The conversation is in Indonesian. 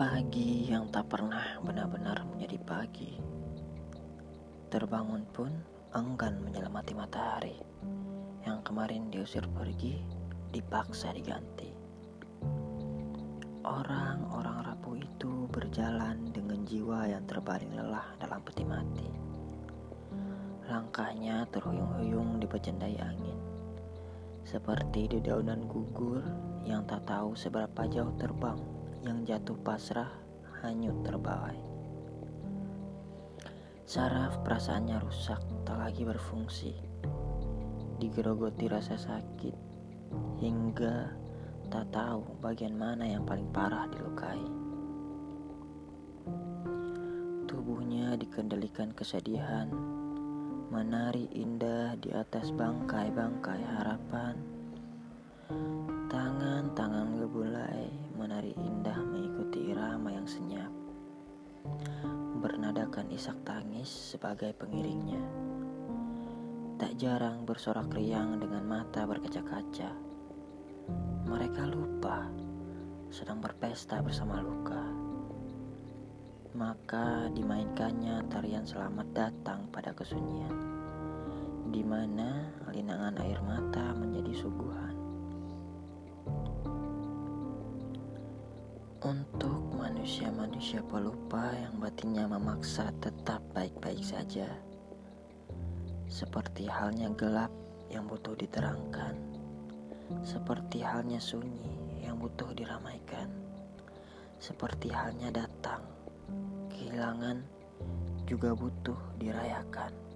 Pagi yang tak pernah benar-benar menjadi pagi. Terbangun pun enggan menyelamati matahari. Yang kemarin diusir pergi, dipaksa diganti. Orang-orang rapuh itu berjalan dengan jiwa yang terbaling lelah dalam peti mati. Langkahnya terhuyung-huyung dipecendai angin. Seperti dedaunan gugur yang tak tahu seberapa jauh terbang yang jatuh pasrah hanyut terbawai. Saraf perasaannya rusak, tak lagi berfungsi. Digerogoti rasa sakit, hingga tak tahu bagian mana yang paling parah dilukai. Tubuhnya dikendalikan kesedihan, menari indah di atas bangkai-bangkai harapan. Tangan-tangan ngebulai Bernadakan isak tangis sebagai pengiringnya. Tak jarang bersorak riang dengan mata berkaca-kaca. Mereka lupa sedang berpesta bersama luka. Maka dimainkannya tarian selamat datang pada kesunyian, di mana linangan air mata menjadi suguhan. Untuk manusia-manusia pelupa yang batinnya memaksa tetap baik-baik saja, seperti halnya gelap yang butuh diterangkan, seperti halnya sunyi yang butuh diramaikan, seperti halnya datang, kehilangan juga butuh dirayakan.